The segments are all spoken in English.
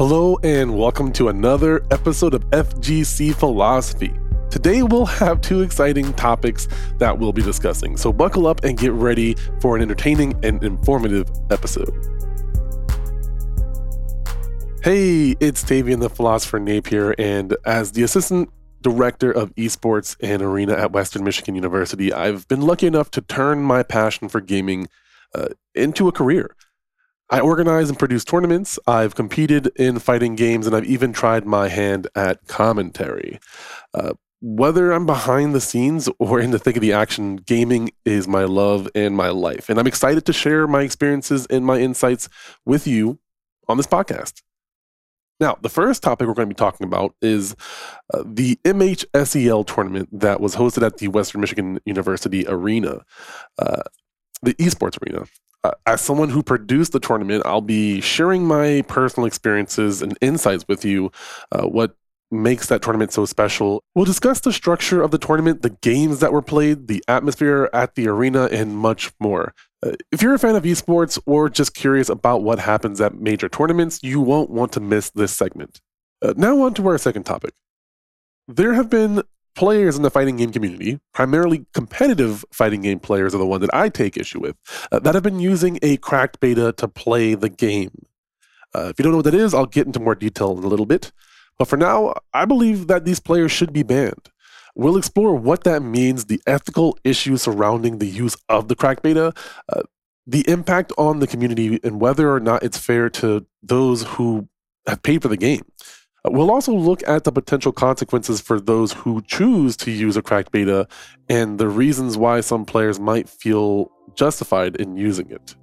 Hello, and welcome to another episode of FGC Philosophy. Today, we'll have two exciting topics that we'll be discussing, so buckle up and get ready for an entertaining and informative episode. Hey, it's Tavian the Philosopher Napier, and as the Assistant Director of Esports and Arena at Western Michigan University, I've been lucky enough to turn my passion for gaming uh, into a career. I organize and produce tournaments. I've competed in fighting games, and I've even tried my hand at commentary. Uh, whether I'm behind the scenes or in the thick of the action, gaming is my love and my life. And I'm excited to share my experiences and my insights with you on this podcast. Now, the first topic we're going to be talking about is uh, the MHSEL tournament that was hosted at the Western Michigan University Arena, uh, the esports arena uh, as someone who produced the tournament, I'll be sharing my personal experiences and insights with you. Uh, what makes that tournament so special. We'll discuss the structure of the tournament, the games that were played, the atmosphere at the arena, and much more. Uh, if you're a fan of esports or just curious about what happens at major tournaments, you won't want to miss this segment. Uh, now, on to our second topic. There have been players in the fighting game community, primarily competitive fighting game players are the one that I take issue with, uh, that have been using a cracked beta to play the game. Uh, if you don't know what that is, I'll get into more detail in a little bit. But for now, I believe that these players should be banned. We'll explore what that means, the ethical issues surrounding the use of the cracked beta, uh, the impact on the community, and whether or not it's fair to those who have paid for the game. We'll also look at the potential consequences for those who choose to use a cracked beta and the reasons why some players might feel justified in using it.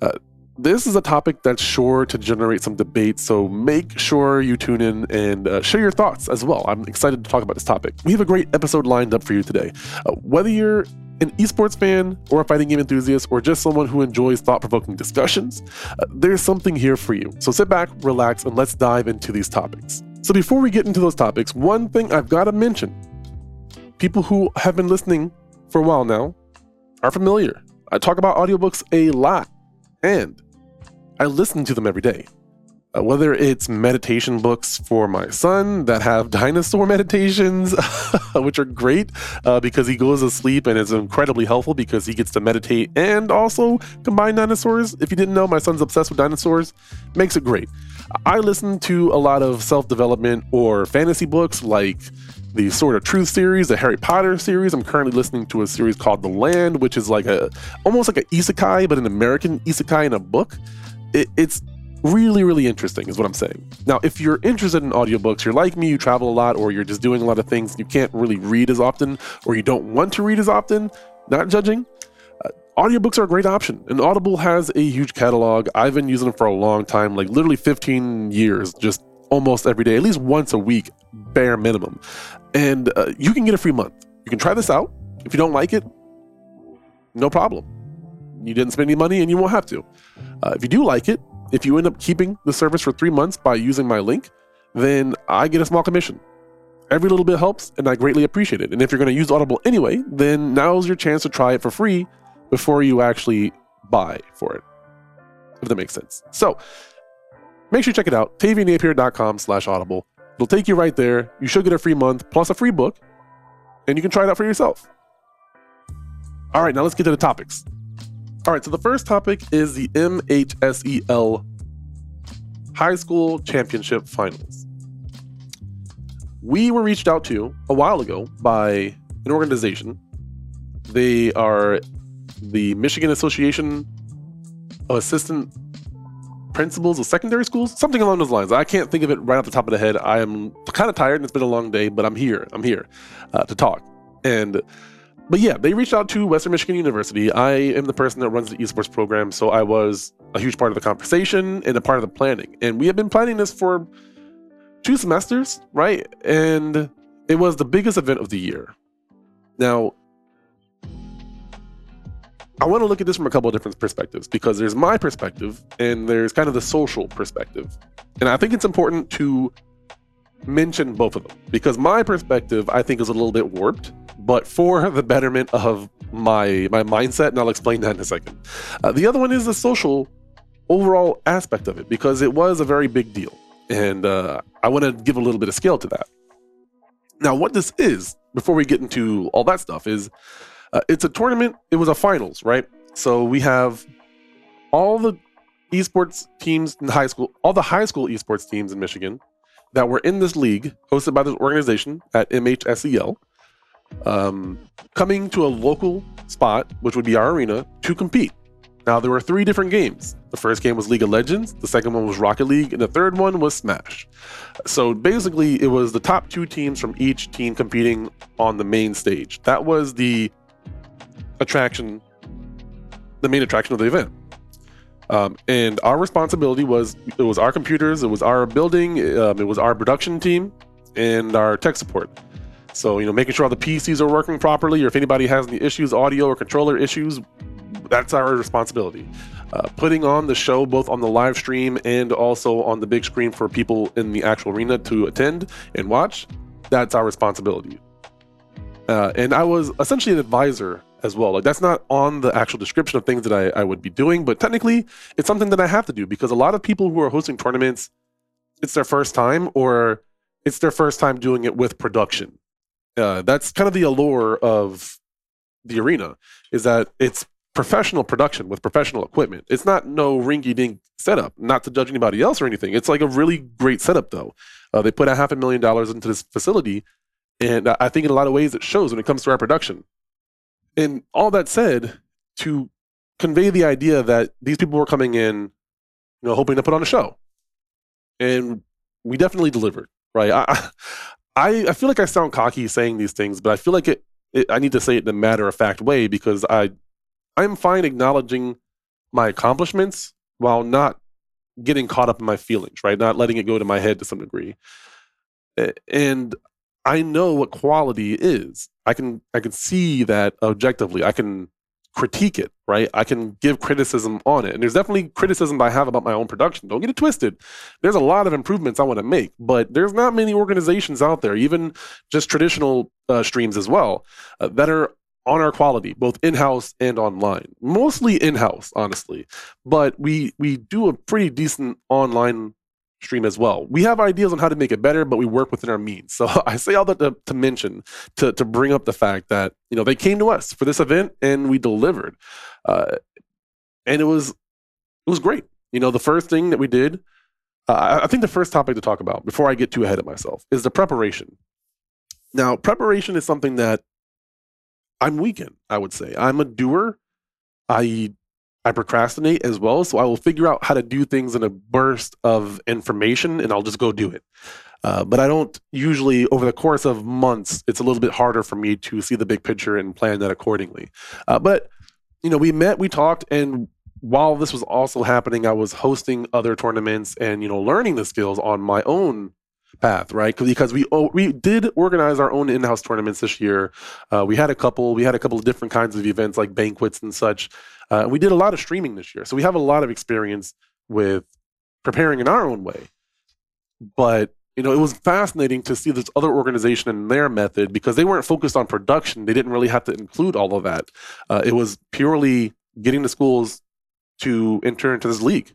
Uh, this is a topic that's sure to generate some debate, so make sure you tune in and uh, share your thoughts as well. I'm excited to talk about this topic. We have a great episode lined up for you today. Uh, whether you're an esports fan or a fighting game enthusiast or just someone who enjoys thought provoking discussions, uh, there's something here for you. So sit back, relax, and let's dive into these topics. So before we get into those topics, one thing I've got to mention people who have been listening for a while now are familiar. I talk about audiobooks a lot, and I listen to them every day. Uh, whether it's meditation books for my son that have dinosaur meditations, which are great uh, because he goes to sleep and it's incredibly helpful because he gets to meditate and also combine dinosaurs. If you didn't know, my son's obsessed with dinosaurs, makes it great. I listen to a lot of self development or fantasy books like the Sword of Truth series, the Harry Potter series. I'm currently listening to a series called The Land, which is like a almost like an isekai, but an American isekai in a book. It, it's really really interesting is what i'm saying. Now if you're interested in audiobooks you're like me you travel a lot or you're just doing a lot of things you can't really read as often or you don't want to read as often not judging uh, audiobooks are a great option. And audible has a huge catalog. I've been using them for a long time like literally 15 years just almost every day at least once a week bare minimum. And uh, you can get a free month. You can try this out. If you don't like it no problem. You didn't spend any money and you won't have to. Uh, if you do like it if you end up keeping the service for three months by using my link, then I get a small commission. Every little bit helps, and I greatly appreciate it. And if you're going to use Audible anyway, then now's your chance to try it for free before you actually buy for it, if that makes sense. So make sure you check it out, tavianapier.com slash audible. It'll take you right there. You should get a free month plus a free book, and you can try it out for yourself. All right, now let's get to the topics. All right, so the first topic is the MHSEL High School Championship Finals. We were reached out to a while ago by an organization. They are the Michigan Association of Assistant Principals of Secondary Schools, something along those lines. I can't think of it right off the top of the head. I am kind of tired and it's been a long day, but I'm here. I'm here uh, to talk. And but yeah, they reached out to Western Michigan University. I am the person that runs the esports program, so I was a huge part of the conversation and a part of the planning. And we have been planning this for two semesters, right? And it was the biggest event of the year. Now, I want to look at this from a couple of different perspectives because there's my perspective and there's kind of the social perspective. And I think it's important to mention both of them because my perspective, I think, is a little bit warped but for the betterment of my my mindset, and I'll explain that in a second. Uh, the other one is the social overall aspect of it because it was a very big deal. And uh, I want to give a little bit of scale to that. Now, what this is, before we get into all that stuff, is uh, it's a tournament. It was a finals, right? So we have all the esports teams in high school, all the high school esports teams in Michigan that were in this league hosted by this organization at MHSEL, um, coming to a local spot, which would be our arena, to compete. Now, there were three different games. The first game was League of Legends, the second one was Rocket League, and the third one was Smash. So basically, it was the top two teams from each team competing on the main stage. That was the attraction, the main attraction of the event. Um, and our responsibility was it was our computers, it was our building, um, it was our production team, and our tech support. So, you know, making sure all the PCs are working properly, or if anybody has any issues, audio or controller issues, that's our responsibility. Uh, putting on the show both on the live stream and also on the big screen for people in the actual arena to attend and watch, that's our responsibility. Uh, and I was essentially an advisor as well. Like that's not on the actual description of things that I, I would be doing, but technically it's something that I have to do because a lot of people who are hosting tournaments, it's their first time or it's their first time doing it with production. Uh, that's kind of the allure of the arena is that it's professional production with professional equipment. It's not no ringy dink setup, not to judge anybody else or anything. It's like a really great setup though. Uh, they put a half a million dollars into this facility. And I think in a lot of ways it shows when it comes to our production. And all that said, to convey the idea that these people were coming in, you know, hoping to put on a show. And we definitely delivered, right? I, I, I feel like I sound cocky saying these things, but I feel like it, it I need to say it in a matter of fact way because I, I'm fine acknowledging my accomplishments while not getting caught up in my feelings, right? Not letting it go to my head to some degree. And I know what quality is. I can I can see that objectively. I can critique it, right? I can give criticism on it. And there's definitely criticism I have about my own production. Don't get it twisted. There's a lot of improvements I want to make, but there's not many organizations out there, even just traditional uh, streams as well, uh, that are on our quality, both in-house and online. Mostly in-house, honestly, but we we do a pretty decent online stream as well. We have ideas on how to make it better, but we work within our means. So I say all that to, to, mention, to, to bring up the fact that, you know, they came to us for this event and we delivered. Uh, and it was, it was great. You know, the first thing that we did, uh, I think the first topic to talk about before I get too ahead of myself is the preparation. Now, preparation is something that I'm weak in, I would say. I'm a doer. I I procrastinate as well. So I will figure out how to do things in a burst of information and I'll just go do it. Uh, but I don't usually, over the course of months, it's a little bit harder for me to see the big picture and plan that accordingly. Uh, but, you know, we met, we talked, and while this was also happening, I was hosting other tournaments and, you know, learning the skills on my own path, right? Because we oh, we did organize our own in-house tournaments this year. Uh, we had a couple. We had a couple of different kinds of events like banquets and such. Uh, we did a lot of streaming this year, so we have a lot of experience with preparing in our own way. But you know, it was fascinating to see this other organization and their method because they weren't focused on production. They didn't really have to include all of that. Uh, it was purely getting the schools to enter into this league.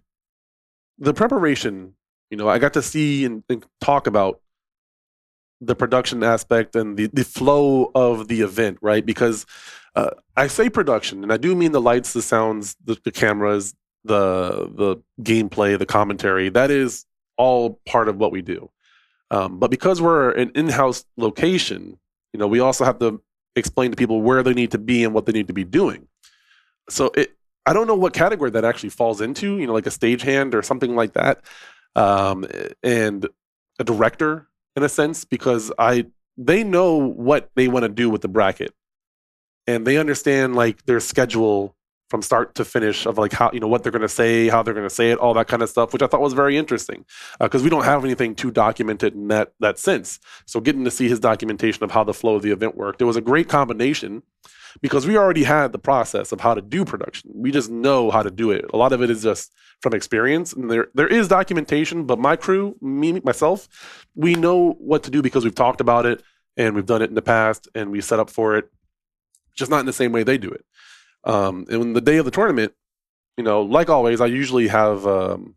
The preparation, you know, I got to see and, and talk about the production aspect and the, the flow of the event, right? Because uh, I say production, and I do mean the lights, the sounds, the, the cameras, the the gameplay, the commentary. That is all part of what we do. Um, but because we're an in-house location, you know, we also have to explain to people where they need to be and what they need to be doing. So it, I don't know what category that actually falls into. You know, like a stagehand or something like that, um, and a director in a sense, because I they know what they want to do with the bracket. And they understand like their schedule from start to finish of like how you know what they're going to say how they're going to say it all that kind of stuff which i thought was very interesting because uh, we don't have anything too documented in that that sense. So getting to see his documentation of how the flow of the event worked it was a great combination because we already had the process of how to do production. We just know how to do it. A lot of it is just from experience. And there there is documentation but my crew me myself we know what to do because we've talked about it and we've done it in the past and we set up for it just not in the same way they do it. Um, and when the day of the tournament, you know, like always, I usually have um,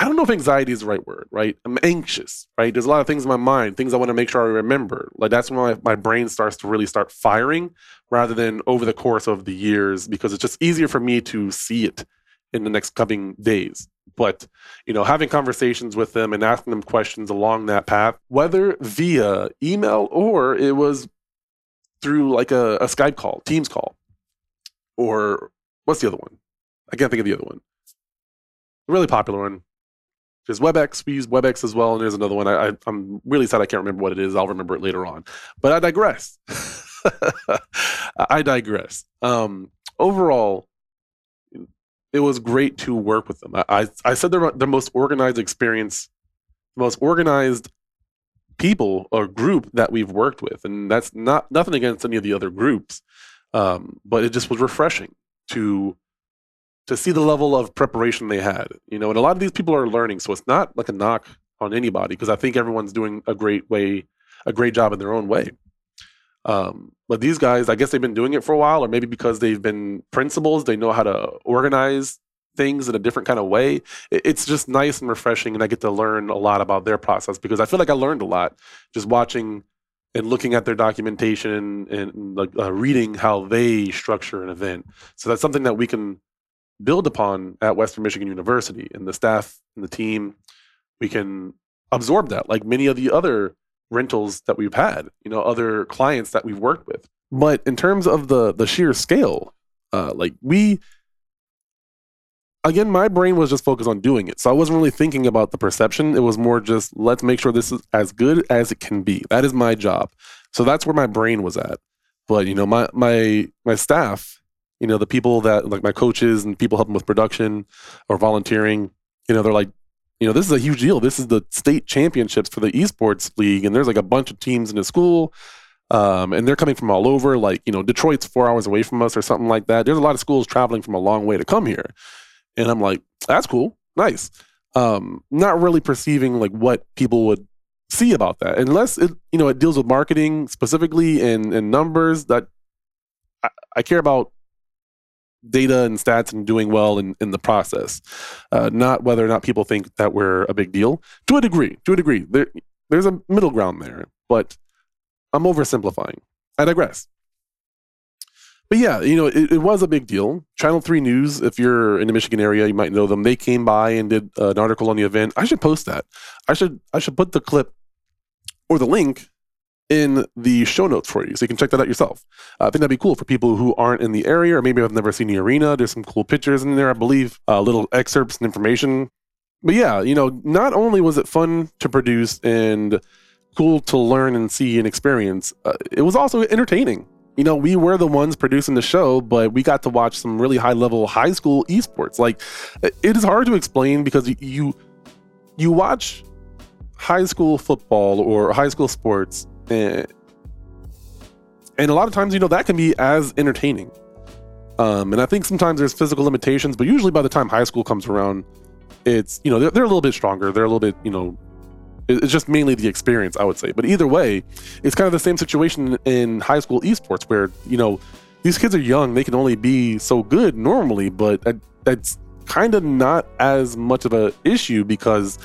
I don't know if anxiety is the right word, right? I'm anxious, right? There's a lot of things in my mind, things I want to make sure I remember. Like that's when my, my brain starts to really start firing rather than over the course of the years because it's just easier for me to see it in the next coming days. But, you know, having conversations with them and asking them questions along that path, whether via email or it was through like a, a Skype call, Teams call, or what's the other one? I can't think of the other one. A really popular one. There's WebEx. We use WebEx as well, and there's another one. I, I, I'm really sad I can't remember what it is. I'll remember it later on. But I digress. I digress. Um, overall, it was great to work with them. I, I, I said they're the most organized experience, most organized people or group that we've worked with, and that's not nothing against any of the other groups, um, but it just was refreshing to to see the level of preparation they had. You know, and a lot of these people are learning, so it's not like a knock on anybody because I think everyone's doing a great way, a great job in their own way. Um, but these guys, I guess they've been doing it for a while, or maybe because they've been principals, they know how to organize things in a different kind of way. It's just nice and refreshing, and I get to learn a lot about their process because I feel like I learned a lot just watching and looking at their documentation and, like uh, reading how they structure an event. So that's something that we can build upon at Western Michigan University and the staff and the team. We can absorb that, like many of the other rentals that we've had, you know, other clients that we've worked with. But in terms of the the sheer scale, uh, like we again, my brain was just focused on doing it. So I wasn't really thinking about the perception. It was more just let's make sure this is as good as it can be. That is my job. So that's where my brain was at. But you know, my my my staff, you know, the people that like my coaches and people helping with production or volunteering, you know, they're like, you know, this is a huge deal. This is the state championships for the esports league, and there's like a bunch of teams in the school. Um, and they're coming from all over. Like, you know, Detroit's four hours away from us or something like that. There's a lot of schools traveling from a long way to come here. And I'm like, that's cool. Nice. Um, not really perceiving like what people would see about that unless it, you know, it deals with marketing specifically and, and numbers that I, I care about data and stats and doing well in, in the process, uh, not whether or not people think that we're a big deal. To a degree, to a degree, there, there's a middle ground there, but I'm oversimplifying. I digress. But yeah, you know, it, it, was a big deal. Channel 3 News, if you're in the Michigan area, you might know them. They came by and did uh, an article on the event. I should post that. I should I should put the clip or the link in the show notes for you so you can check that out yourself. Uh, I think that'd be cool for people who aren't in the area or maybe have never seen the arena. There's some cool pictures in there, I believe, uh, little excerpts and information. But yeah, you know, not only was it fun to produce and cool to learn and see and experience, uh, it was also entertaining you know, we were the ones producing the show, but we got to watch some really high level high school esports. Like, it is hard to explain because you you watch high school football or high school sports, and, and a lot of times, you know, that can be as entertaining. Um, and I think sometimes there's physical limitations, but usually by the time high school comes around, it's you know they're, they're a little bit stronger. They're a little bit you know it's just mainly the experience, I would say. But either way, it's kind of the same situation in high school esports where, you know, these kids are young. They can only be so good normally, but that's kind of not as much of an issue because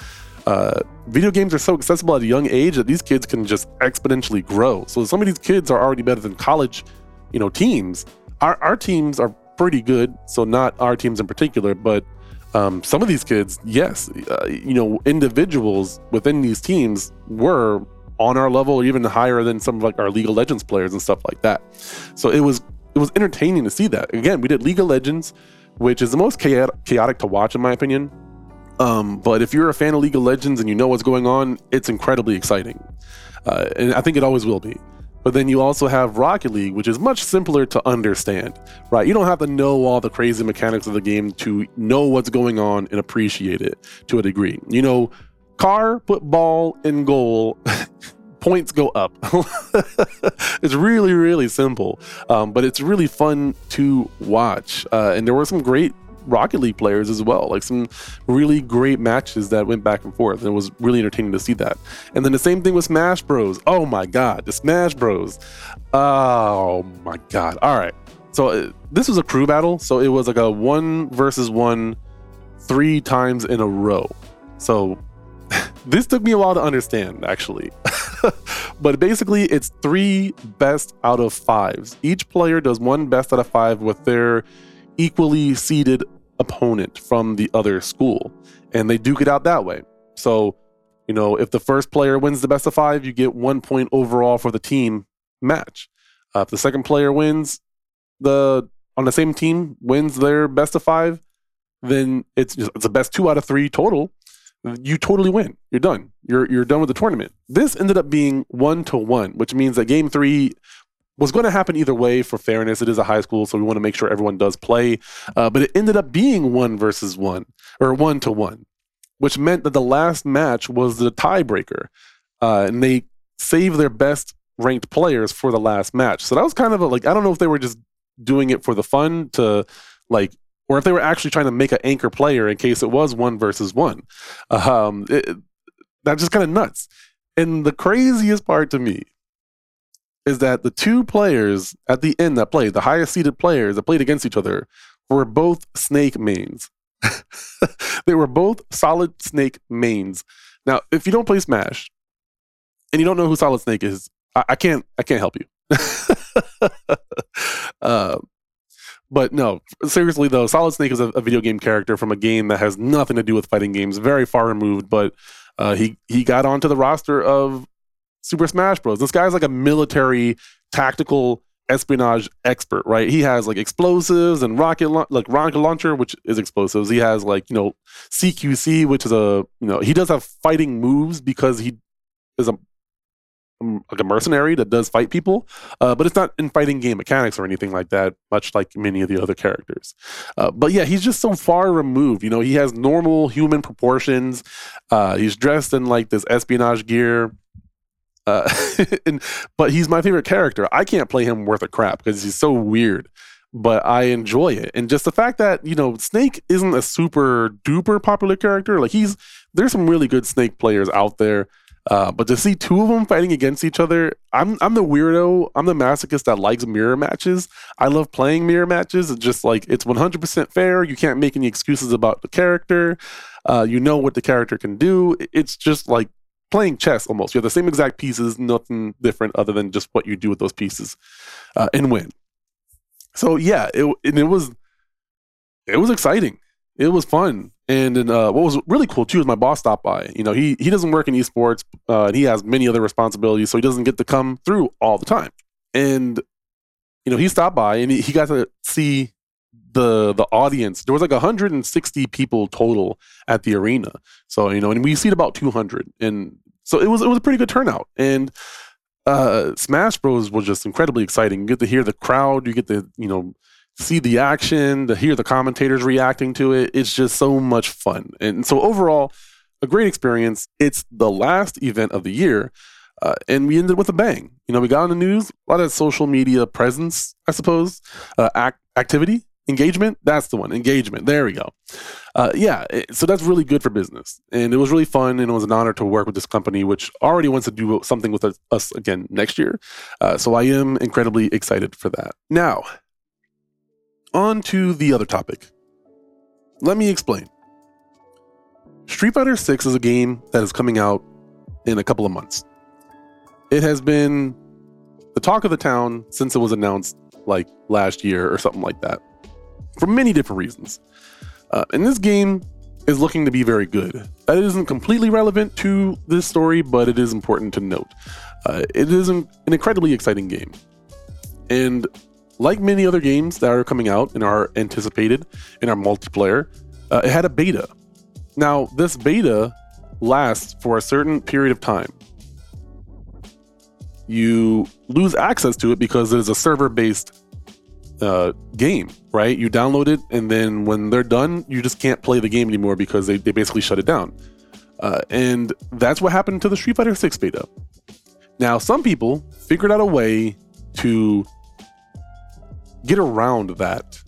uh, video games are so accessible at a young age that these kids can just exponentially grow. So some of these kids are already better than college, you know, teams. Our, our teams are pretty good. So not our teams in particular, but um, some of these kids, yes, uh, you know, individuals within these teams were on our level, even higher than some of like our League of Legends players and stuff like that. So it was it was entertaining to see that. Again, we did League of Legends, which is the most chaotic, chaotic to watch in my opinion. Um, but if you're a fan of League of Legends and you know what's going on, it's incredibly exciting, uh, and I think it always will be. But then you also have Rocket League, which is much simpler to understand, right? You don't have to know all the crazy mechanics of the game to know what's going on and appreciate it to a degree. You know, car, put ball in goal. points go up. it's really, really simple, um, but it's really fun to watch. Uh, and there were some great Rocket League players as well. Like some really great matches that went back and forth. And it was really entertaining to see that. And then the same thing with Smash Bros. Oh my God, the Smash Bros. Oh my God. All right. So uh, this was a crew battle. So it was like a one versus one three times in a row. So this took me a while to understand, actually. but basically, it's three best out of fives. Each player does one best out of five with their equally seeded opponent from the other school, and they duke it out that way. So, you know, if the first player wins the best of five, you get one point overall for the team match. Uh, if the second player wins the on the same team wins their best of five, then it's it's a best two out of three total you totally win. You're done. You're you're done with the tournament. This ended up being one to one, which means that game three was going to happen either way for fairness. It is a high school, so we want to make sure everyone does play. Uh, but it ended up being one versus one or one to one, which meant that the last match was the tiebreaker, uh, and they saved their best ranked players for the last match. So that was kind of a, like I don't know if they were just doing it for the fun to like or if they were actually trying to make an anchor player in case it was one versus one. Um, it, that's just kind of nuts. And the craziest part to me is that the two players at the end that played, the highest seeded players that played against each other, were both snake mains. they were both solid snake mains. Now, if you don't play Smash and you don't know who Solid Snake is, I, I can't I can't help you. uh, but no, seriously though, Solid Snake is a, a, video game character from a game that has nothing to do with fighting games, very far removed. But uh, he he got onto the roster of Super Smash Bros. This guy's like a military tactical espionage expert, right? He has like explosives and rocket like rocket launcher, which is explosives. He has like you know CQC, which is a you know he does have fighting moves because he is a like a mercenary that does fight people, uh, but it's not in fighting game mechanics or anything like that, much like many of the other characters. Uh, but yeah, he's just so far removed. You know, he has normal human proportions. Uh, he's dressed in like this espionage gear. Uh, and, but he's my favorite character. I can't play him worth a crap because he's so weird but I enjoy it. And just the fact that, you know, Snake isn't a super duper popular character. Like he's there's some really good Snake players out there. Uh, but to see two of them fighting against each other, I'm I'm the weirdo. I'm the masochist that likes mirror matches. I love playing mirror matches. It's just like it's 100% fair. You can't make any excuses about the character. Uh, you know what the character can do. It's just like playing chess almost. You have the same exact pieces, nothing different other than just what you do with those pieces, uh, and win. So yeah, it and it was it was exciting. It was fun. And uh, what was really cool too is my boss stopped by. You know, he he doesn't work in esports, uh, and he has many other responsibilities, so he doesn't get to come through all the time. And you know, he stopped by and he, he got to see the the audience. There was like 160 people total at the arena. So you know, and we seat about 200, and so it was it was a pretty good turnout. And uh, Smash Bros was just incredibly exciting. You get to hear the crowd. You get to you know see the action, to hear the commentators reacting to it. It's just so much fun. And so overall, a great experience. It's the last event of the year. Uh, and we ended with a bang. You know, we got on the news, a lot of social media presence, I suppose, uh, act, activity, engagement. That's the one, engagement. There we go. Uh, yeah, it, so that's really good for business, and it was really fun, and it was an honor to work with this company, which already wants to do something with us, us again next year. Uh, so I am incredibly excited for that. Now, on to the other topic. Let me explain. Street Fighter 6 is a game that is coming out in a couple of months. It has been the talk of the town since it was announced like last year or something like that for many different reasons. Uh, and this game is looking to be very good. That isn't completely relevant to this story, but it is important to note. Uh, it is an, an incredibly exciting game. And like many other games that are coming out and are anticipated in our multiplayer, uh, it had a beta. Now, this beta lasts for a certain period of time. You lose access to it because it is a server based uh, game, right? You download it, and then when they're done, you just can't play the game anymore because they, they basically shut it down. Uh, and that's what happened to the Street Fighter 6 beta. Now, some people figured out a way to get around that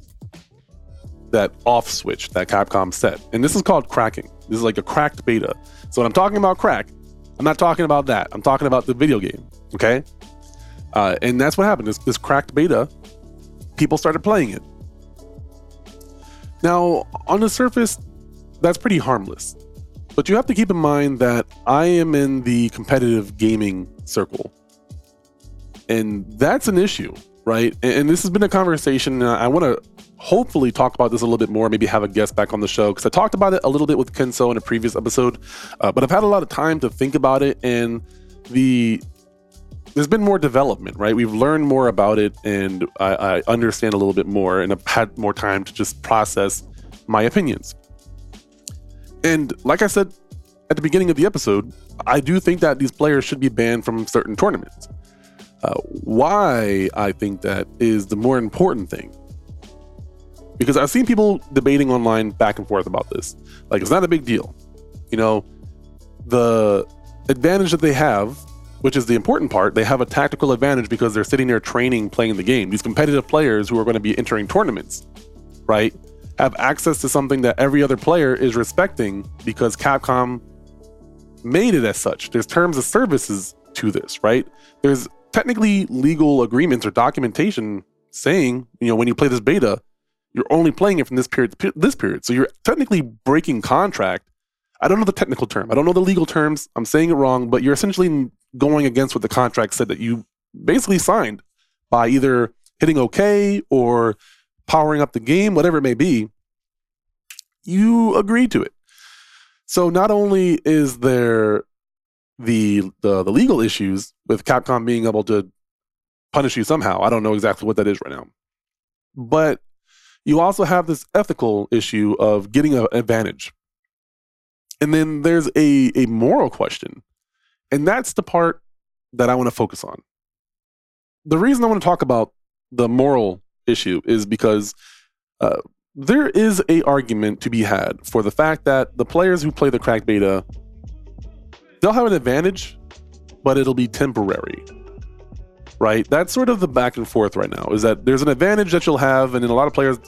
that off switch that Capcom set. And this is called cracking. This is like a cracked beta. So when I'm talking about crack, I'm not talking about that. I'm talking about the video game. Okay. Uh, and that's what happened. This, this cracked beta, people started playing it. Now, on the surface, that's pretty harmless. But you have to keep in mind that I am in the competitive gaming circle. And that's an issue, right? And, this has been a conversation. I want to hopefully talk about this a little bit more, maybe have a guest back on the show because I talked about it a little bit with Kenso in a previous episode. Uh, but I've had a lot of time to think about it and the there's been more development, right? We've learned more about it and I, I understand a little bit more and I've had more time to just process my opinions. And like I said at the beginning of the episode, I do think that these players should be banned from certain tournaments. Uh, why I think that is the more important thing. Because I've seen people debating online back and forth about this. Like, it's not a big deal. You know, the advantage that they have which is the important part. They have a tactical advantage because they're sitting there training, playing the game. These competitive players who are going to be entering tournaments, right, have access to something that every other player is respecting because Capcom made it as such. There's terms of services to this, right? There's technically legal agreements or documentation saying, you know, when you play this beta, you're only playing it from this period to this period. So you're technically breaking contract. I don't know the technical term. I don't know the legal terms. I'm saying it wrong, but you're essentially going against what the contract said that you basically signed by either hitting OK or powering up the game, whatever it may be. You agreed to it. So not only is there the, the the legal issues with Capcom being able to punish you somehow, I don't know exactly what that is right now, but you also have this ethical issue of getting an advantage. And then there's a, a moral question and that's the part that I want to focus on. The reason I want to talk about the moral issue is because uh, there is a argument to be had for the fact that the players who play the crack beta they'll have an advantage, but it'll be temporary. Right? That's sort of the back and forth right now. Is that there's an advantage that you'll have, and then a lot of players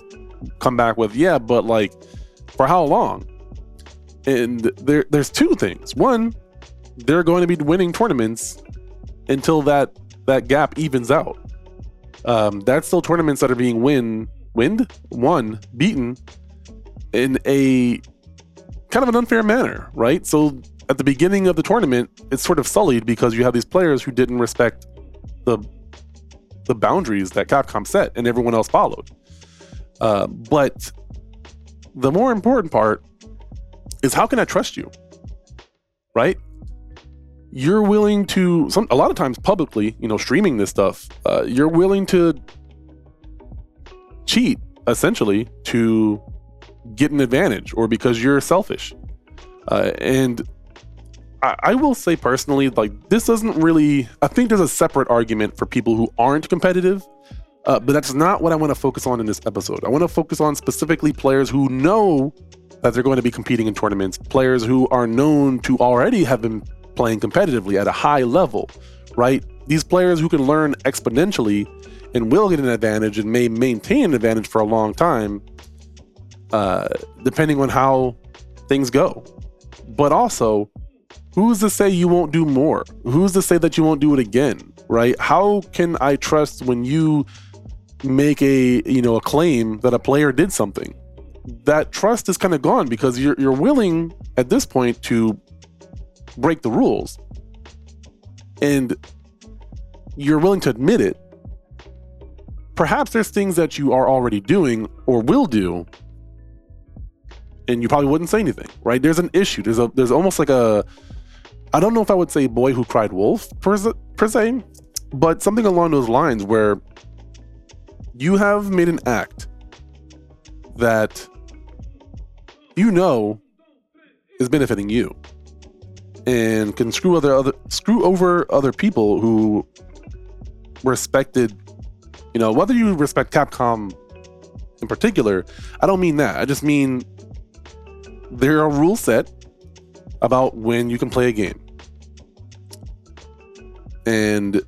come back with, yeah, but like for how long? And there there's two things. One, they're going to be winning tournaments until that that gap evens out. Um, that's still tournaments that are being win winned, won, beaten in a kind of an unfair manner, right? So at the beginning of the tournament, it's sort of sullied because you have these players who didn't respect the the boundaries that Capcom set and everyone else followed. Uh, but the more important part is how can I trust you? Right? You're willing to some a lot of times publicly you know streaming this stuff uh, you're willing to cheat essentially to get an advantage or because you're selfish. Uh, and I, I will say personally like this doesn't really i think there's a separate argument for people who aren't competitive uh, but that's not what i want to focus on in this episode. I want to focus on specifically players who know that they're going to be competing in tournaments players who are known to already have been playing competitively at a high level, right? These players who can learn exponentially and will get an advantage and may maintain an advantage for a long time, uh, depending on how things go. But also, who's to say you won't do more? Who's to say that you won't do it again, right? How can I trust when you make a you know a claim that a player did something? That trust is kind of gone because you're you're willing at this point to break the rules and you're willing to admit it, perhaps there's things that you are already doing or will do and you probably wouldn't say anything, right? There's an issue. There's a there's almost like a I don't know if I would say boy who cried wolf per, per se, but something along those lines where you have made an act that you know is benefiting you and can screw other other screw over other people who respected you know whether you respect capcom in particular i don't mean that. I just mean there are rules set about when you can play a game. And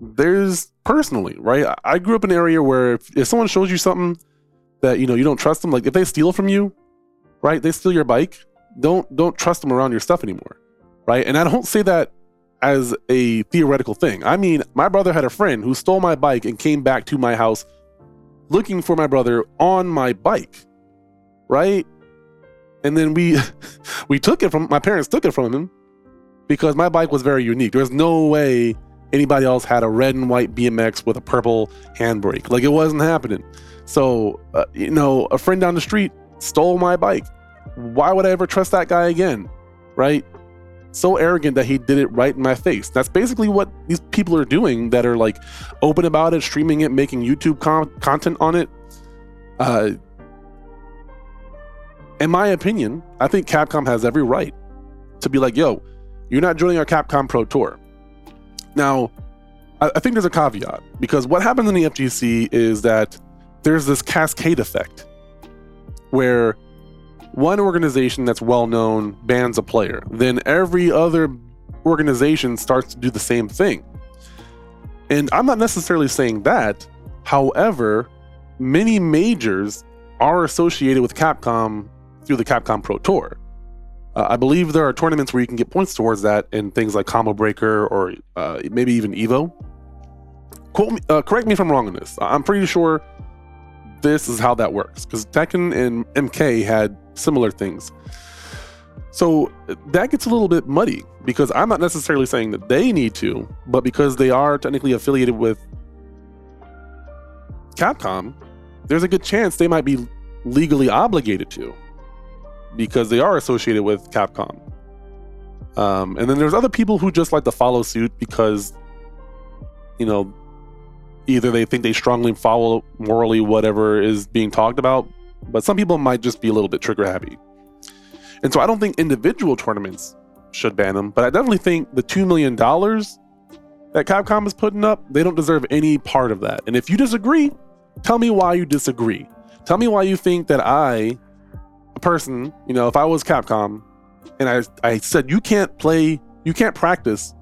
there's personally right? I grew up in an area where if, if someone shows you something that you know you don't trust them like if they steal from you right they steal your bike don't don't trust them around your stuff anymore right and i don't say that as a theoretical thing i mean my brother had a friend who stole my bike and came back to my house looking for my brother on my bike right And then we we took it from my parents took it from him because my bike was very unique. There's no way anybody else had a red and white BMX with a purple handbrake. Like it wasn't happening. So, uh, you know, a friend down the street stole my bike. Why would I ever trust that guy again? Right? So arrogant that he did it right in my face. That's basically what these people are doing that are like open about it, streaming it, making YouTube com- content on it. Uh, in my opinion, I think Capcom has every right to be like, yo, you're not joining our Capcom Pro Tour. Now, I, I think there's a caveat because what happens in the FGC is that there's this cascade effect where one organization that's well known bans a player, then every other organization starts to do the same thing. And I'm not necessarily saying that. However, many majors are associated with Capcom through the Capcom Pro Tour. Uh, I believe there are tournaments where you can get points towards that in things like Combo Breaker or uh, maybe even Evo. Me, uh, correct me if I'm wrong on this. I'm pretty sure this is how that works because Tekken and MK had similar things. So that gets a little bit muddy because I'm not necessarily saying that they need to, but because they are technically affiliated with Capcom, there's a good chance they might be legally obligated to because they are associated with Capcom. Um, and then there's other people who just like to follow suit because, you know, either they think they strongly follow morally whatever is being talked about, but some people might just be a little bit trigger happy. And so I don't think individual tournaments should ban them, but I definitely think the $2 million that Capcom is putting up, they don't deserve any part of that. And if you disagree, tell me why you disagree. Tell me why you think that I, a person, you know, if I was Capcom and I, I said, you can't play, you can't practice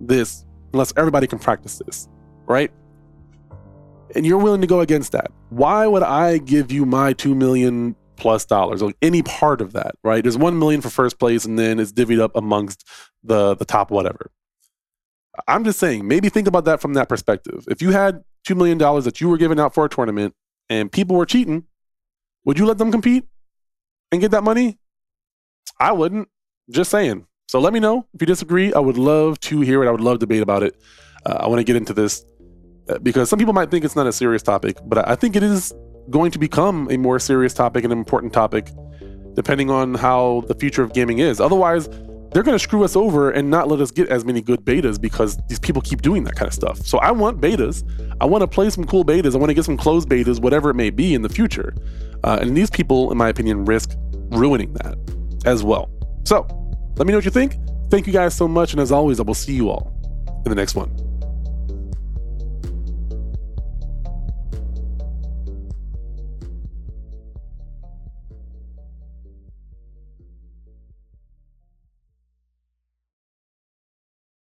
this unless everybody can practice this, right? And you're willing to go against that, why would I give you my two million plus dollars, like any part of that, right? There's one million for first place, and then it's divvied up amongst the the top whatever. I'm just saying, maybe think about that from that perspective. If you had two million dollars that you were giving out for a tournament and people were cheating, would you let them compete and get that money? I wouldn't. Just saying. So let me know if you disagree. I would love to hear it. I would love to debate about it. Uh, I want to get into this because some people might think it's not a serious topic, but I think it is going to become a more serious topic and an important topic depending on how the future of gaming is. Otherwise, they're going to screw us over and not let us get as many good betas because these people keep doing that kind of stuff. So I want betas. I want to play some cool betas. I want to get some closed betas, whatever it may be in the future. Uh, and these people, in my opinion, risk ruining that as well. So let me know what you think. Thank you guys so much. And as always, I will see you all in the next one.